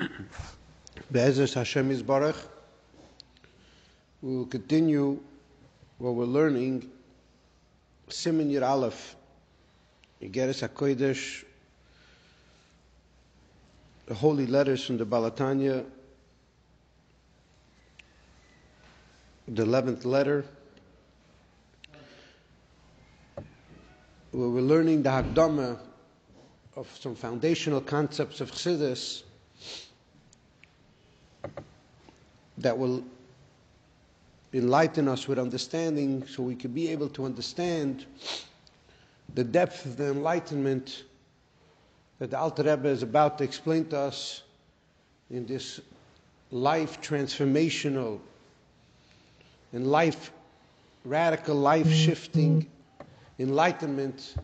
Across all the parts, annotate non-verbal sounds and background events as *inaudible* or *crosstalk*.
*coughs* Be'ezus Hashem Yisbarach, we will continue what we're learning, Siman Yir Aleph, Igeres HaKodesh, the holy letters from the Balatanya, the 11th letter, where we're learning the Hakdama of some foundational concepts of Chassidus that will enlighten us with understanding so we can be able to understand the depth of the enlightenment that the Alter Rebbe is about to explain to us in this life transformational and life radical life shifting enlightenment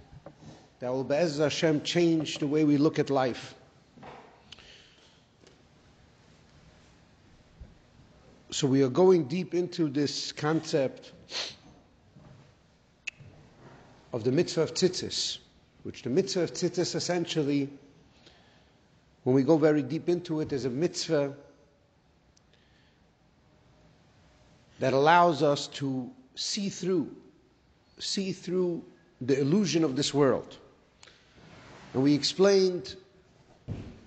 that will Be'ez Hashem change the way we look at life. So we are going deep into this concept of the mitzvah of tzitzis, which the mitzvah of tzitzis essentially, when we go very deep into it, is a mitzvah that allows us to see through, see through the illusion of this world. And we explained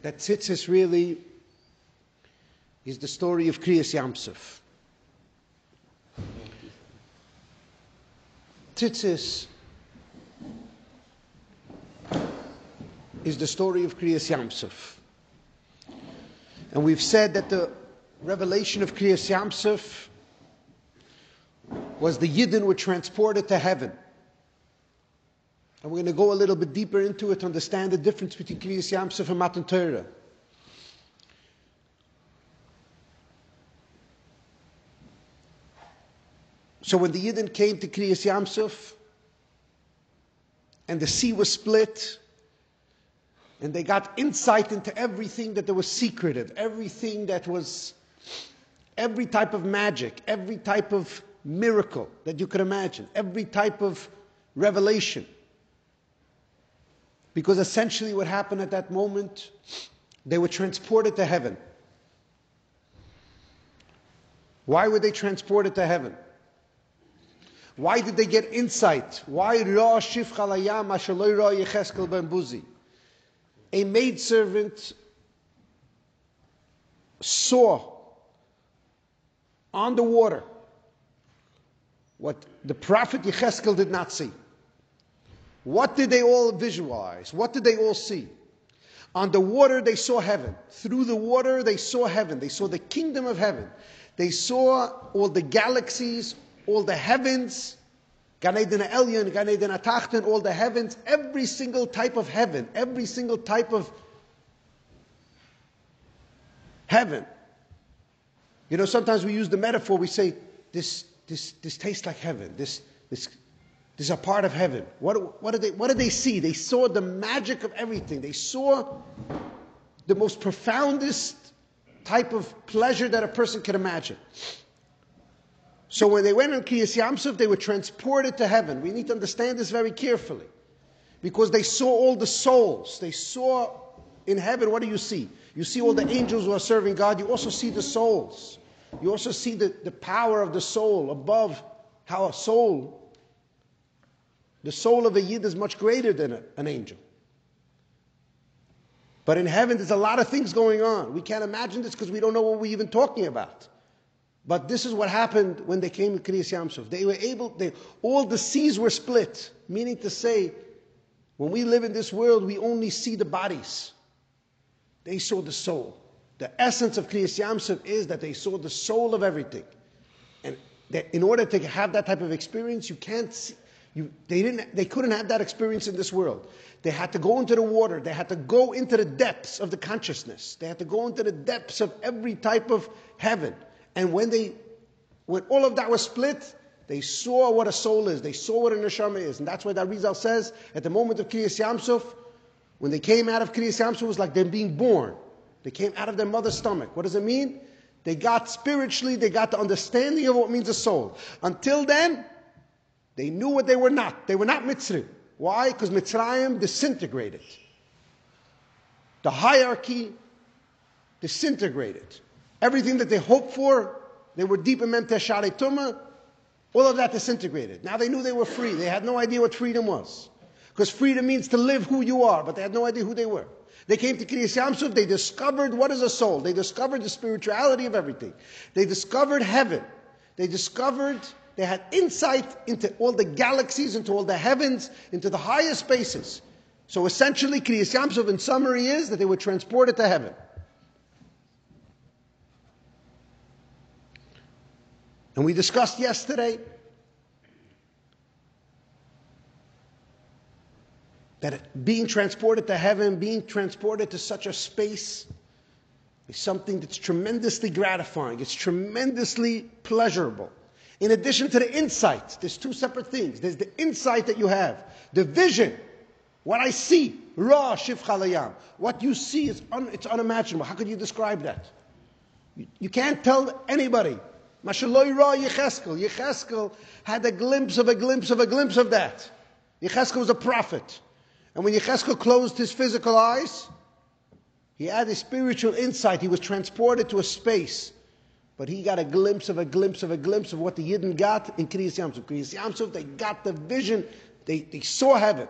that tzitzis really is the story of Kriyas Yamsuf. Tzitzis is the story of Kriyas Yamsuf. And we've said that the revelation of Kriyas Yamsuf was the Yidden were transported to heaven. And we're going to go a little bit deeper into it to understand the difference between Kriyas Yamsuf and Matan Torah. So when the Yidden came to Kriyas Yamsuf, and the sea was split, and they got insight into everything that there was secretive, everything that was, every type of magic, every type of miracle that you could imagine, every type of revelation. Because essentially, what happened at that moment, they were transported to heaven. Why were they transported to heaven? Why did they get insight? Why Ra Shif Chalayam Ashaloi Yecheskel Ben Buzi? A maidservant saw on the water what the prophet Yecheskel did not see. What did they all visualize? What did they all see? On the water, they saw heaven. Through the water, they saw heaven. They saw the kingdom of heaven. They saw all the galaxies, all the heavens, Gan Elyon, Gan Eden all the heavens, every single type of heaven, every single type of heaven. You know, sometimes we use the metaphor, we say, this, this, this tastes like heaven. This, this, this is a part of heaven. What, what, did they, what did they see? They saw the magic of everything. They saw the most profoundest type of pleasure that a person can imagine. So when they went on Kriyas Yamsuf, they were transported to heaven. We need to understand this very carefully. Because they saw all the souls. They saw in heaven, what do you see? You see all the angels who are serving God. You also see the souls. You also see the, the power of the soul above how a soul, the soul of a Yid is much greater than a, an angel. But in heaven, there's a lot of things going on. We can't imagine this because we don't know what we're even talking about. But this is what happened when they came to Kriyas Yamsuf. They were able, they, all the seas were split, meaning to say, when we live in this world, we only see the bodies. They saw the soul. The essence of Kriyas Yamsuf is that they saw the soul of everything. And in order to have that type of experience, you can't see, you, they, didn't, they couldn't have that experience in this world. They had to go into the water. They had to go into the depths of the consciousness. They had to go into the depths of every type of heaven. And when they, when all of that was split, they saw what a soul is. They saw what a neshama is. And that's why that Rizal says, at the moment of Kriyas Yamsuf, when they came out of Kriyas Yamsuf, it was like them being born. They came out of their mother's stomach. What does it mean? They got spiritually, they got the understanding of what means a soul. Until then, they knew what they were not. They were not Mitzrayim. Why? Because Mitzrayim disintegrated. The hierarchy disintegrated. Everything that they hoped for, they were deep in Menteshare Tumah, all of that disintegrated. Now they knew they were free. They had no idea what freedom was. Because freedom means to live who you are, but they had no idea who they were. They came to Kriyas Yamsuf, they discovered what is a soul. They discovered the spirituality of everything. They discovered heaven. They discovered, they had insight into all the galaxies, into all the heavens, into the highest spaces. So essentially, Kriyas Yamsuf in summary is that they were transported to heaven. And we discussed yesterday that being transported to heaven, being transported to such a space, is something that's tremendously gratifying. It's tremendously pleasurable. In addition to the insight, there's two separate things. There's the insight that you have, the vision, what I see, ra shif chalayam. What you see is un, it's unimaginable. How could you describe that? You, you can't tell anybody Mashaloi Ra Yecheskel. Yecheskel had a glimpse of a glimpse of a glimpse of that. Yecheskel was a prophet. And when Yecheskel closed his physical eyes, he had a spiritual insight. He was transported to a space. But he got a glimpse of a glimpse of a glimpse of what the Yidden got in Kriyas Yamsuf. Kriyas Yamsuf, they got the vision. They, they saw heaven.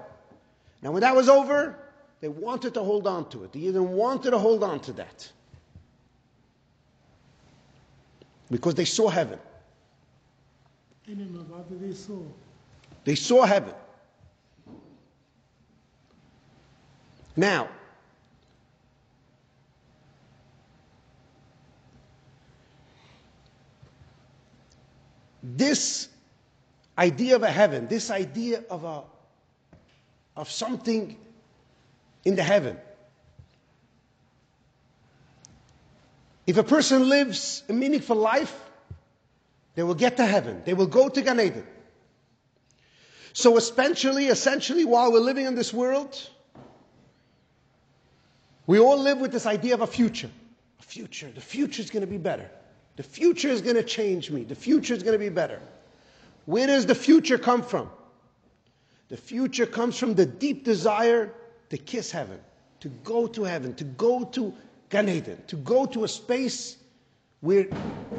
Now when that was over, they wanted to hold on to it. The Yidden wanted to hold on to that. Because they saw heaven. They saw heaven. Now, this idea of a heaven, this idea of a of something in the heaven, If a person lives a meaningful life, they will get to heaven. They will go to Gan Eden. So essentially, essentially, while we're living in this world, we all live with this idea of a future. A future. The future is going to be better. The future is going to change me. The future is going to be better. Where does the future come from? The future comes from the deep desire to kiss heaven, to go to heaven, to go to Gan Eden, to go to a space where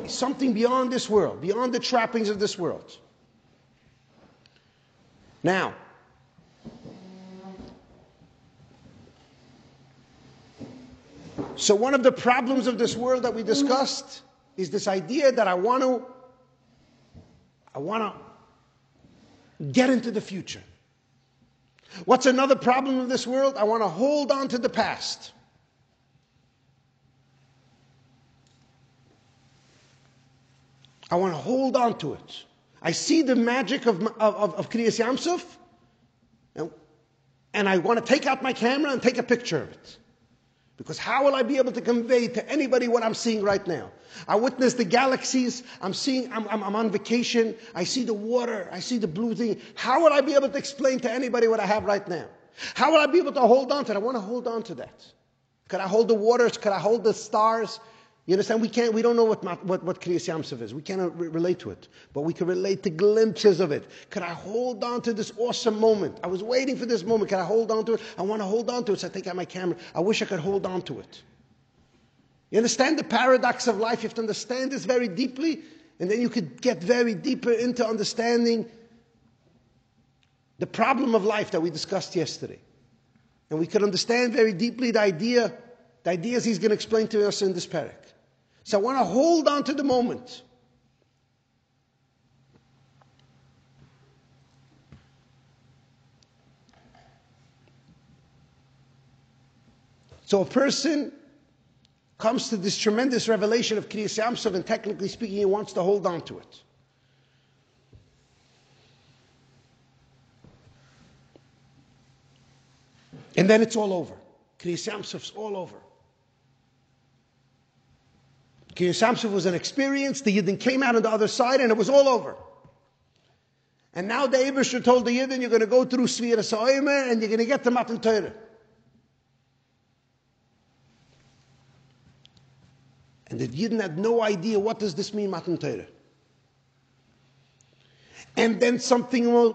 something beyond this world, beyond the trappings of this world. Now, so one of the problems of this world that we discussed is this idea that I want to I want to get into the future. What's another problem of this world? I want to hold on to the past. I want to hold on to it. I see the magic of, of, of Kriyas Yamsuf, and, and I want to take out my camera and take a picture of it. Because how will I be able to convey to anybody what I'm seeing right now? I witness the galaxies. I'm seeing, I'm, I'm, I'm, on vacation. I see the water. I see the blue thing. How will I be able to explain to anybody what I have right now? How will I be able to hold on to it? I want to hold on to that. Could I hold the waters? Could I hold the stars? You understand? We can't, we don't know what, what, what Kriyas is. We cannot re- relate to it. But we can relate to glimpses of it. Can I hold on to this awesome moment? I was waiting for this moment. Can I hold on to it? I want to hold on to it. So I take out my camera. I wish I could hold on to it. You understand the paradox of life? You have to understand this very deeply. And then you could get very deeper into understanding the problem of life that we discussed yesterday. And we could understand very deeply the idea, the ideas he's going to explain to us in this parak. So I want to hold on to the moment. So a person comes to this tremendous revelation of Kriyas Yamsuf, and technically speaking, he wants to hold on to it. And then it's all over. Kriyas Yamsuf's all over. Kriyas was an experience. The Yidden came out on the other side and it was all over. And now the Abishur told the Yidden, you're going to go through Svira Sa'omer and you're going to get to Matan Torah. And the Yidden had no idea what does this mean, Matan Torah. And then something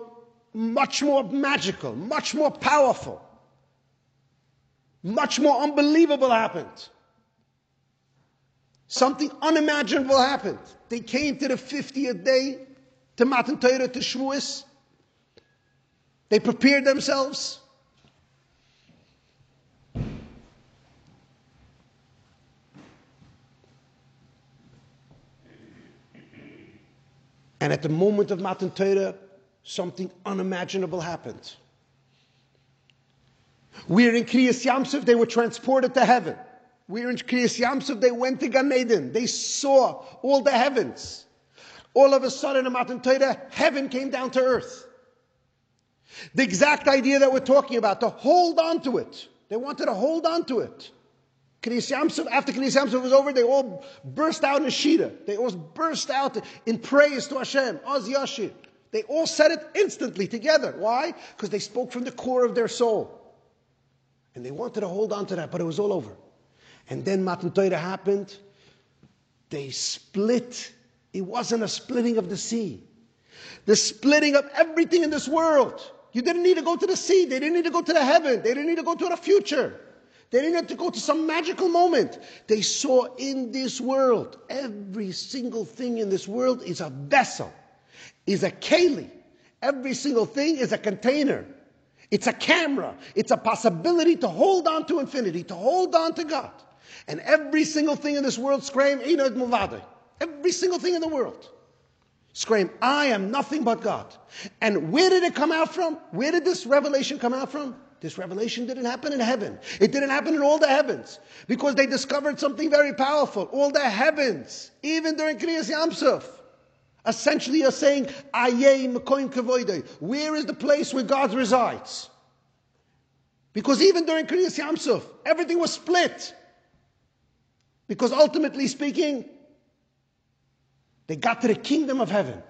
much more magical, much more powerful, much more unbelievable happened. Something unimaginable happened. They came to the 50th day to Matan Torah, to Shavuos. They prepared themselves. And at the moment of Matan Torah, something unimaginable happened. We're in Kriyas Yamsuf, they were transported to heaven. We're in Kriyas Yamsuf, they went to Gan Eden. They saw all the heavens. All of a sudden, in Matan Torah, heaven came down to earth. The exact idea that we're talking about, to hold on to it. They wanted to hold on to it. Yamsuf, after Kriyas Yamsuf was over, they all burst out in Shira. They all burst out in praise to Hashem. Oz Yashir. They all said it instantly together. Why? Because they spoke from the core of their soul. And they wanted to hold on to that, but it was all over. And then Matan Torah happened. They split. It wasn't a splitting of the sea. The splitting of everything in this world. You didn't need to go to the sea. They didn't need to go to the heaven. They didn't need to go to the future. They didn't have to go to some magical moment. They saw in this world, every single thing in this world is a vessel, is a keli. Every single thing is a container. It's a camera. It's a possibility to hold on to infinity, to hold on to God. And every single thing in this world scream, Every single thing in the world. Scream, I am nothing but God. And where did it come out from? Where did this revelation come out from? This revelation didn't happen in heaven. It didn't happen in all the heavens because they discovered something very powerful. All the heavens, even during Kriyas Yamsuf, essentially are saying, Where is the place where God resides? Because even during Kriyas Yamsuf, everything was split. Because ultimately speaking, they got to the kingdom of heaven.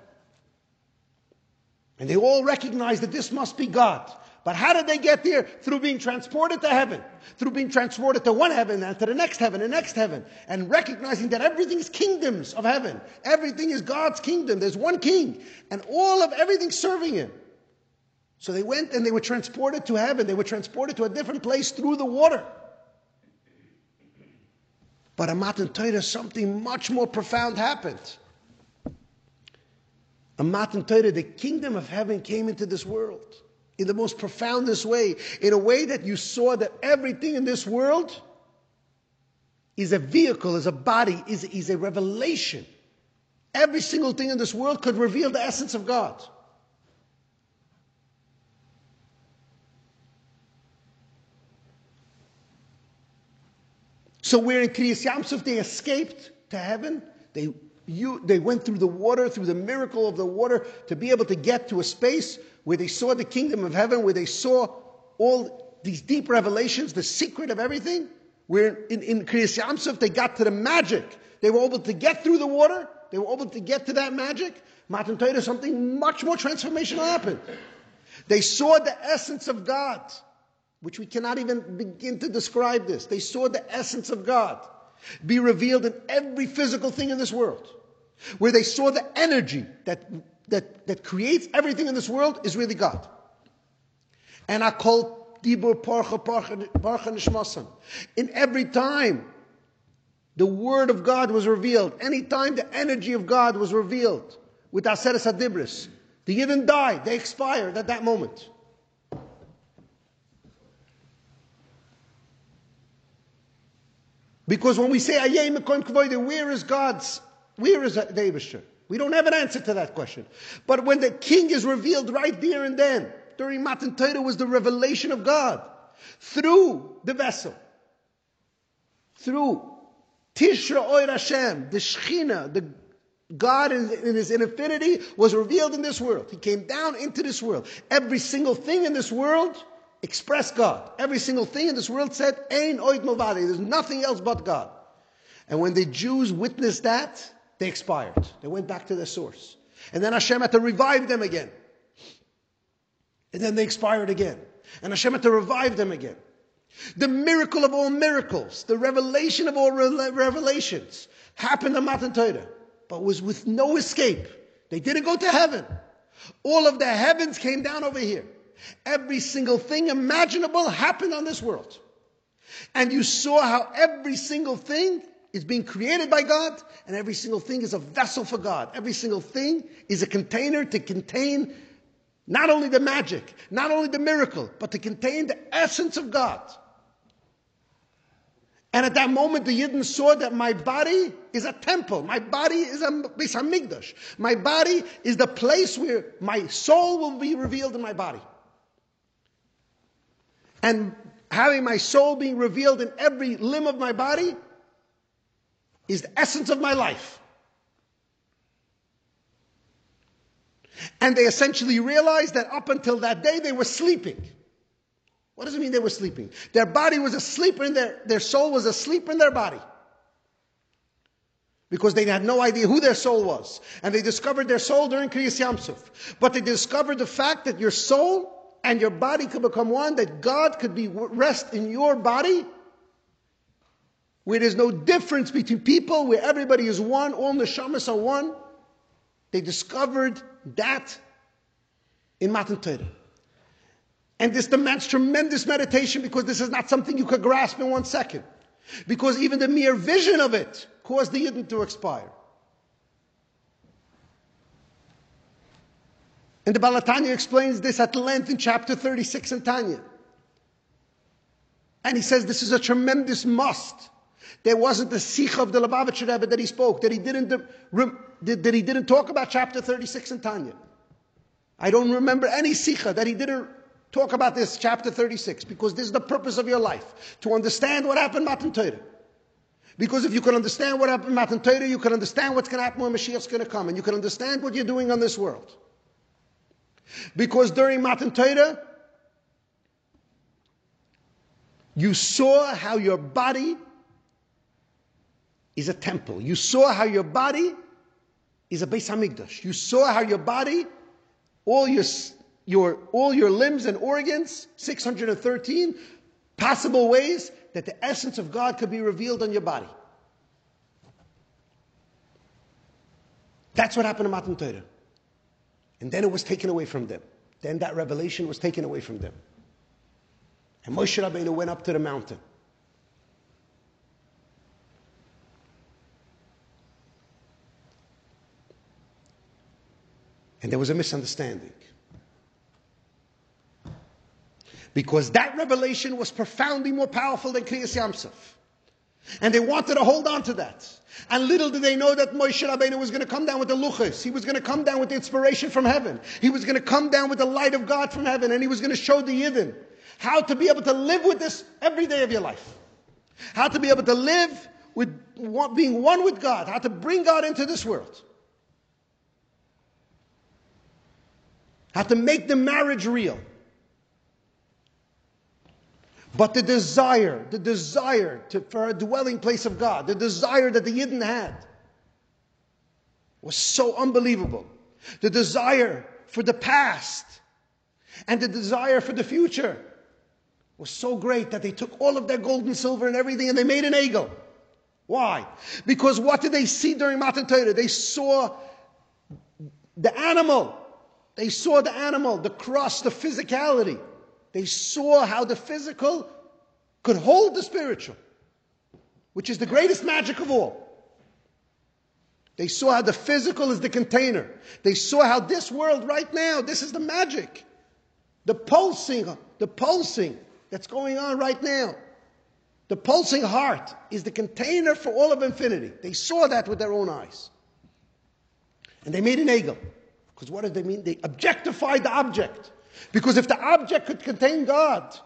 And they all recognized that this must be God. But how did they get there? Through being transported to heaven, through being transported to one heaven and to the next heaven and next heaven, and recognizing that everything is kingdoms of heaven. Everything is God's kingdom. There's one king, and all of everything serving him. So they went and they were transported to heaven. They were transported to a different place through the water. But in Matan Torah, something much more profound happened. In Matan Torah, the kingdom of heaven came into this world in the most profoundest way, in a way that you saw that everything in this world is a vehicle, is a body, is, is a revelation. Every single thing in this world could reveal the essence of God. So we're in Kriyas Yamsuf, they escaped to heaven. They, you, they went through the water, through the miracle of the water, to be able to get to a space where they saw the kingdom of heaven, where they saw all these deep revelations, the secret of everything. Where in, in Kriyas Yamsuf, they got to the magic. They were able to get through the water. They were able to get to that magic. Matan Torah, something much more transformational happened. They saw the essence of God, which we cannot even begin to describe this. They saw the essence of God be revealed in every physical thing in this world. Where they saw the energy that that, that creates everything in this world is really God. And I call Dibur Parcha Parcha Nishmasan. In every time the word of God was revealed, any time the energy of God was revealed with Aseres HaDibros, the Yidden died, they expired at that moment. Because when we say Kvoide, where is God's, where is the? We don't have an answer to that question. But when the king is revealed right there and then, during Matan Torah was the revelation of God through the vessel, through Tishra Oir Hashem, the Shechina, the God in, in his infinity was revealed in this world. He came down into this world. Every single thing in this world expressed God. Every single thing in this world said, Ein Oid Movadi. There's nothing else but God. And when the Jews witnessed that, they expired. They went back to their source. And then Hashem had to revive them again. And then they expired again. And Hashem had to revive them again. The miracle of all miracles, the revelation of all revelations happened on Matan Torah, but was with no escape. They didn't go to heaven. All of the heavens came down over here. Every single thing imaginable happened on this world. And you saw how every single thing is being created by God, and every single thing is a vessel for God. Every single thing is a container to contain not only the magic, not only the miracle, but to contain the essence of God. And at that moment, the Yidden saw that my body is a temple. My body is a Beis. My body is the place where my soul will be revealed in my body. And having my soul being revealed in every limb of my body is the essence of my life. And they essentially realized that up until that day they were sleeping. What does it mean they were sleeping? Their body was asleep in their, their soul was asleep in their body. Because they had no idea who their soul was. And they discovered their soul during Kriyas Yamsuf. But they discovered the fact that your soul and your body could become one, that God could be rest in your body, where there's no difference between people, where everybody is one, all neshamas are one. They discovered that in Matan Torah. And this demands tremendous meditation because this is not something you could grasp in one second. Because even the mere vision of it caused the Yidden to expire. And the Balatanya explains this at length in chapter 36 in Tanya. And he says this is a tremendous must. There wasn't the sikh of the Lubavitcher Rebbe that he spoke, that he didn't, uh, that he didn't talk about chapter 36 in Tanya. I don't remember any sikha that he didn't talk about this, chapter 36, because this is the purpose of your life, to understand what happened Matan Torah. Because if you can understand what happened Matan Torah, you can understand what's going to happen when Mashiach's going to come, and you can understand what you're doing on this world. Because during Matan Torah, you saw how your body is a temple. You saw how your body is a Beis Hamikdash. You saw how your body, all your your, all your limbs and organs, 613 possible ways that the essence of God could be revealed on your body. That's what happened to Matan Torah. And then it was taken away from them. Then that revelation was taken away from them. And Moshe Rabbeinu went up to the mountain. And there was a misunderstanding. because that revelation was profoundly more powerful than Kriyas Yamsuf. And they wanted to hold on to that. And little did they know that Moshe Rabbeinu was going to come down with the luchas. He was going to come down with the inspiration from heaven. He was going to come down with the light of God from heaven. And he was going to show the Yidden how to be able to live with this every day of your life. How to be able to live with being one with God. How to bring God into this world. How to make the marriage real. But the desire, the desire to, for a dwelling place of God, the desire that the Yidden had was so unbelievable. The desire for the past and the desire for the future was so great that they took all of their gold and silver and everything and they made an egel. Why? Because what did they see during Matan Torah? They saw the animal. They saw the animal, the cross, the physicality. They saw how the physical could hold the spiritual, which is the greatest magic of all. They saw how the physical is the container. They saw how this world right now, this is the magic. The pulsing, the pulsing that's going on right now. The pulsing heart is the container for all of infinity. They saw that with their own eyes. And they made an egel. Because what did they mean? They objectified the object. Because if the object could contain God,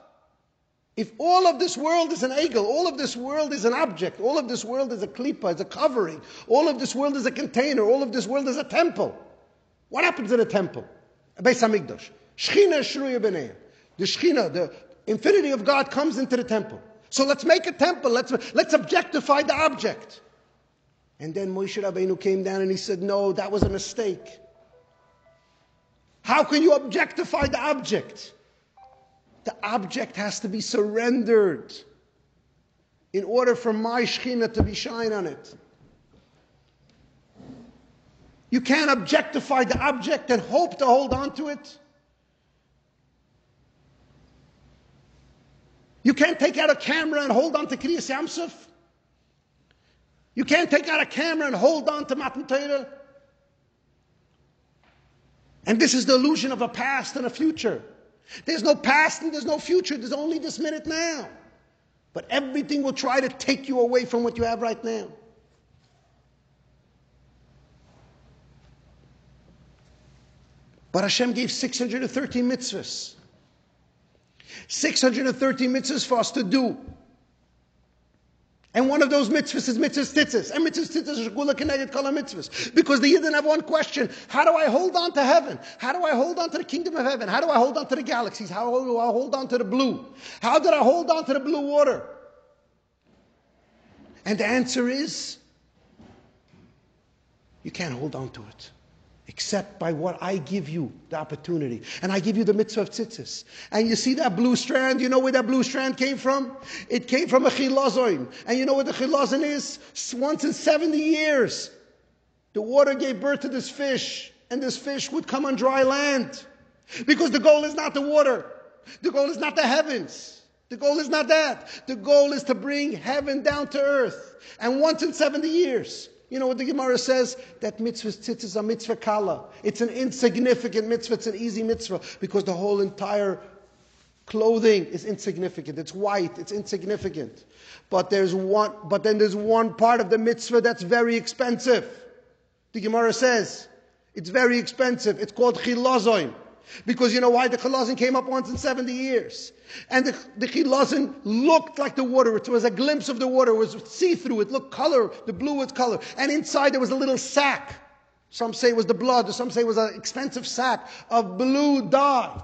if all of this world is an egel, all of this world is an object, all of this world is a klipa, is a covering, all of this world is a container, all of this world is a temple. What happens in a temple? A Beis Hamikdash. Shechina shruya b'neim. The Shechina, the infinity of God comes into the temple. So let's make a temple. Let's, let's objectify the object. And then Moshe Rabbeinu came down and he said, no, that was a mistake. How can you objectify the object? The object has to be surrendered in order for my Shekhinah to be shine on it. You can't objectify the object and hope to hold on to it. You can't take out a camera and hold on to Kriyas Yamsuf. You can't take out a camera and hold on to Matan Torah. And this is the illusion of a past and a future. There's no past and there's no future. There's only this minute now. But everything will try to take you away from what you have right now. But Hashem gave 613 mitzvahs. 613 mitzvahs for us to do. And one of those mitzvahs is mitzvahs tzitzis. And mitzvahs tzitzis is shekula connected kala mitzvahs. Because the Yidden have one question. How do I hold on to heaven? How do I hold on to the kingdom of heaven? How do I hold on to the galaxies? How do I hold on to the blue? How did I hold on to the blue water? And the answer is, you can't hold on to it except by what I give you the opportunity. And I give you the mitzvah of tzitzis. And you see that blue strand? You know where that blue strand came from? It came from a chilozoin. And you know what the chilozin is? Once in 70 years, the water gave birth to this fish, and this fish would come on dry land. Because the goal is not the water. The goal is not the heavens. The goal is not that. The goal is to bring heaven down to earth. And once in 70 years, you know what the Gemara says? That mitzvah tzitz is a mitzvah kala. It's an insignificant mitzvah. It's an easy mitzvah because the whole entire clothing is insignificant. It's white. It's insignificant. But there's one. But then there's one part of the mitzvah that's very expensive. The Gemara says it's very expensive. It's called chilazoin. Because you know why? The chilazon came up once in 70 years. And the, the chilazon looked like the water. It was a glimpse of the water. It was see-through. It looked color. The blue was color. And inside there was a little sack. Some say it was the blood, some say it was an expensive sack of blue dye.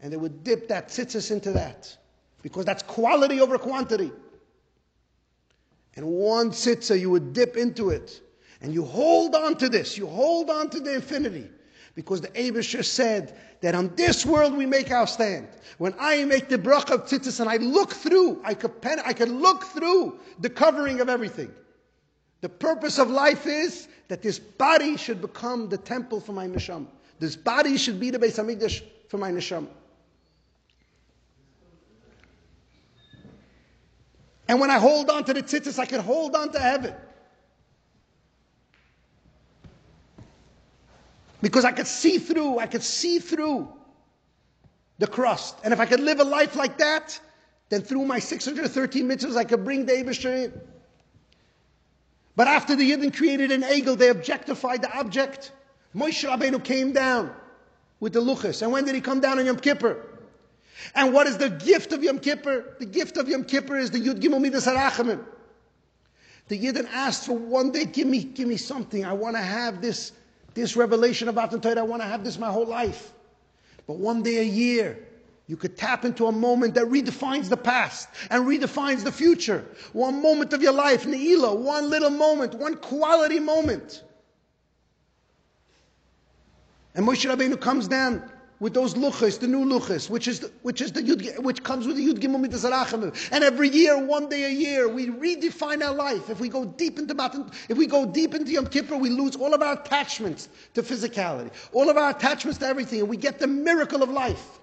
And they would dip that tzitzis into that. Because that's quality over quantity. And one tzitzah you would dip into it. And you hold on to this. You hold on to the infinity. Because the Abisher said that on this world we make our stand. When I make the brach of tzitzis and I look through, I could, pen, I could look through the covering of everything. The purpose of life is that this body should become the temple for my neshama. This body should be the Beis Hamikdash for my neshama. And when I hold on to the tzitzis, I can hold on to heaven. Because I could see through, I could see through the crust. And if I could live a life like that, then through my 613 mitzvahs, I could bring the Abishah in. But after the Yidden created an egel, they objectified the object. Moshe Rabbeinu came down with the luchas. And when did he come down on Yom Kippur? And what is the gift of Yom Kippur? The gift of Yom Kippur is the Yud Gimel Midas Harachamim. The Yidden asked for one day, give me, give me something. I want to have this this revelation about the Torah, I want to have this my whole life. But one day a year, you could tap into a moment that redefines the past and redefines the future. One moment of your life, Ne'ilah, one little moment, one quality moment. And Moshe Rabbeinu comes down with those luchas, the new luchas, which is the, which is the yud, which comes with the yud gimel midas harachamim. And every year, one day a year, we redefine our life. If we go deep into Matan, if we go deep into Yom Kippur, we lose all of our attachments to physicality, all of our attachments to everything, and we get the miracle of life.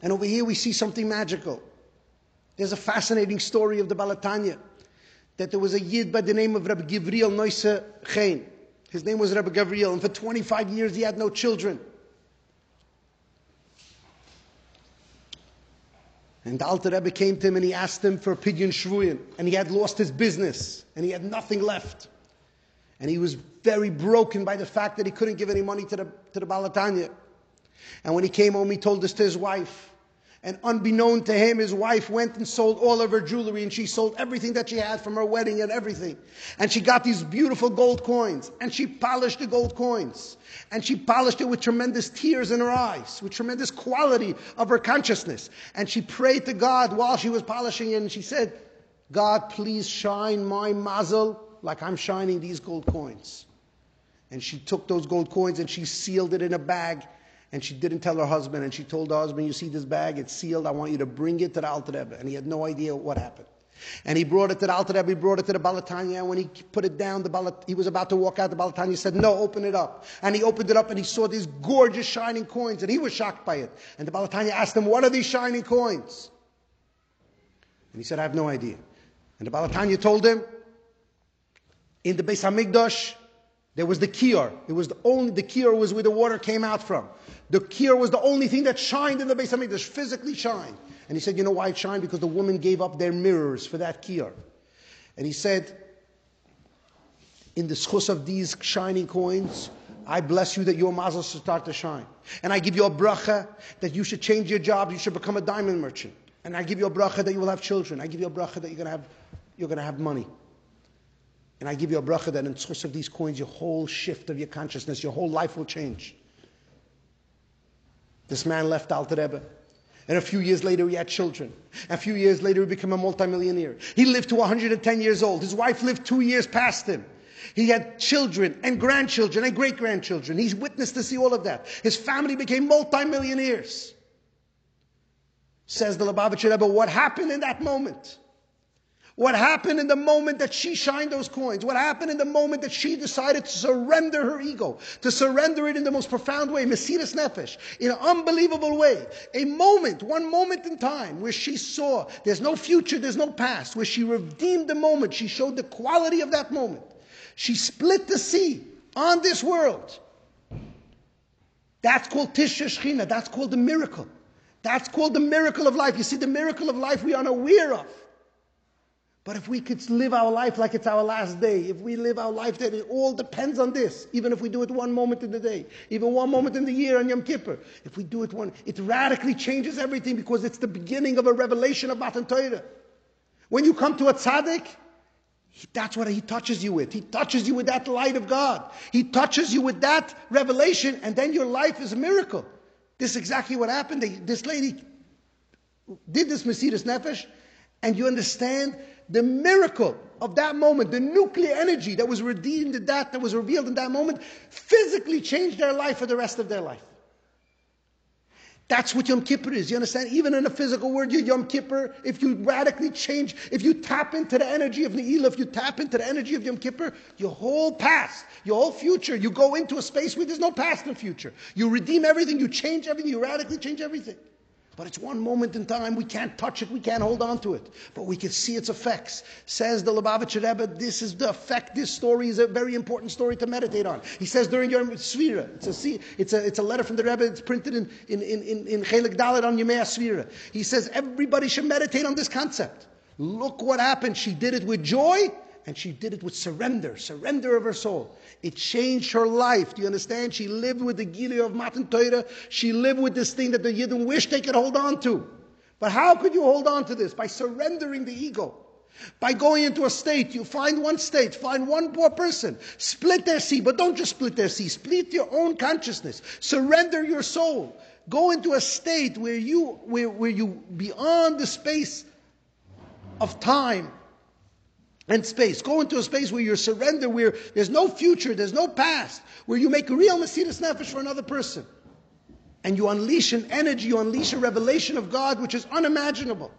And over here we see something magical. There's a fascinating story of the Balatanya that there was a Yid by the name of Rabbi Gavriel Nosei Chen. His name was Rabbi Gavriel, and for 25 years he had no children. And the Alter Rebbe came to him and he asked him for a pidyon shvuyin, and he had lost his business, and he had nothing left. And he was very broken by the fact that he couldn't give any money to the, to the Baal HaTanya. And when he came home, he told this to his wife. And unbeknown to him, his wife went and sold all of her jewelry and she sold everything that she had from her wedding and everything. And she got these beautiful gold coins and she polished the gold coins. And she polished it with tremendous tears in her eyes, with tremendous quality of her consciousness. And she prayed to God while she was polishing it and she said, God, please shine my mazel like I'm shining these gold coins. And she took those gold coins and she sealed it in a bag and she didn't tell her husband, and she told her husband, You see this bag, it's sealed, I want you to bring it to the Alter Rebbe. And he had no idea what happened. And he brought it to the Alter Rebbe, he brought it to the Balatanya, and when he put it down, the Balat, he was about to walk out, the Balatanya said, no, open it up. And he opened it up and he saw these gorgeous shining coins, and he was shocked by it. And the Balatanya asked him, what are these shining coins? And he said, I have no idea. And the Balatanya told him, in the Beis Hamikdash, there was the kior. It was the only, the kior was where the water came out from. The kior was the only thing that shined in the Beis Hamikdash, physically shined. And he said, you know why it shined? Because the woman gave up their mirrors for that kior. And he said, in the schus of these shining coins, I bless you that your mazel should start to shine. And I give you a bracha that you should change your job, you should become a diamond merchant. And I give you a bracha that you will have children. I give you a bracha that you're to have, you're to have money. And I give you a bracha that in schus of these coins, your whole shift of your consciousness, your whole life will change. This man left Alter Rebbe. And a few years later, he had children. A few years later, he became a multimillionaire. He lived to 110 years old. His wife lived two years past him. He had children and grandchildren and great grandchildren. He's witnessed to see all of that. His family became multimillionaires. Says the Lubavitcher Rebbe, what happened in that moment? What happened in the moment that she shined those coins? What happened in the moment that she decided to surrender her ego? To surrender it in the most profound way, Mesiras Nefesh, in an unbelievable way. A moment, one moment in time where she saw there's no future, there's no past, where she redeemed the moment. She showed the quality of that moment. She split the sea on this world. That's called Tisha Shechina. That's called the miracle. That's called the miracle of life. You see, the miracle of life we are unaware of. But if we could live our life like it's our last day, if we live our life that it all depends on this, even if we do it one moment in the day, even one moment in the year on Yom Kippur, if we do it one, it radically changes everything because it's the beginning of a revelation of Matan Torah. When you come to a tzaddik, that's what he touches you with. He touches you with that light of God. He touches you with that revelation, and then your life is a miracle. This is exactly what happened. This lady did this Mesiras Nefesh, and you understand the miracle of that moment, the nuclear energy that was redeemed in that, that was revealed in that moment, physically changed their life for the rest of their life. That's what Yom Kippur is. You understand? Even in a physical word, you Yom Kippur, if you radically change, if you tap into the energy of Ne'ilah, if you tap into the energy of Yom Kippur, your whole past, your whole future, you go into a space where there's no past and future. You redeem everything, you change everything, you radically change everything. But it's one moment in time. We can't touch it. We can't hold on to it. But we can see its effects. Says the Lubavitcher Rebbe, this is the effect. This story is a very important story to meditate on. He says during your Svira, it's a, it's a, it's a letter from the Rebbe. It's printed in, in, in, in, in Chelik Dalet on Yemei Svira. He says everybody should meditate on this concept. Look what happened. She did it with joy and she did it with surrender, surrender of her soul. It changed her life. Do you understand? She lived with the Gili of Matan Torah. She lived with this thing that the Yidden wish they could hold on to. But how could you hold on to this? By surrendering the ego. By going into a state, you find one state, find one poor person, split their sea, but don't just split their sea, split your own consciousness, surrender your soul. Go into a state where you, where, where you, beyond the space of time, and space. Go into a space where you surrender, where there's no future, there's no past, where you make a real Mesiras Nefesh for another person. And you unleash an energy, you unleash a revelation of God which is unimaginable.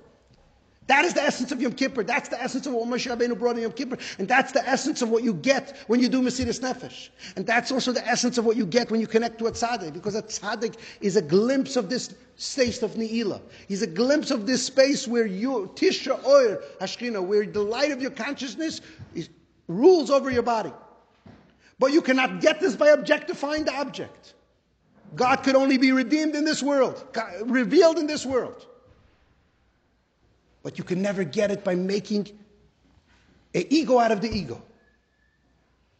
That is the essence of Yom Kippur. That's the essence of what Moshe Rabbeinu brought in Yom Kippur. And that's the essence of what you get when you do Mesiras Nefesh. And that's also the essence of what you get when you connect to a tzaddik. Because a tzaddik is a glimpse of this state of Ne'ilah. He's a glimpse of this space where you, Tisha Oir Hashkina, where the light of your consciousness is, rules over your body. But you cannot get this by objectifying the object. God could only be redeemed in this world, revealed in this world. But you can never get it by making an ego out of the ego.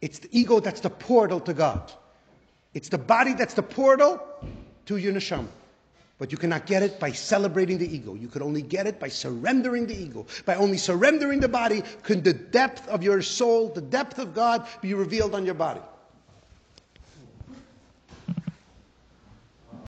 It's the ego that's the portal to God. It's the body that's the portal to your neshama. But you cannot get it by celebrating the ego. You could only get it by surrendering the ego. By only surrendering the body can the depth of your soul, the depth of God be revealed on your body.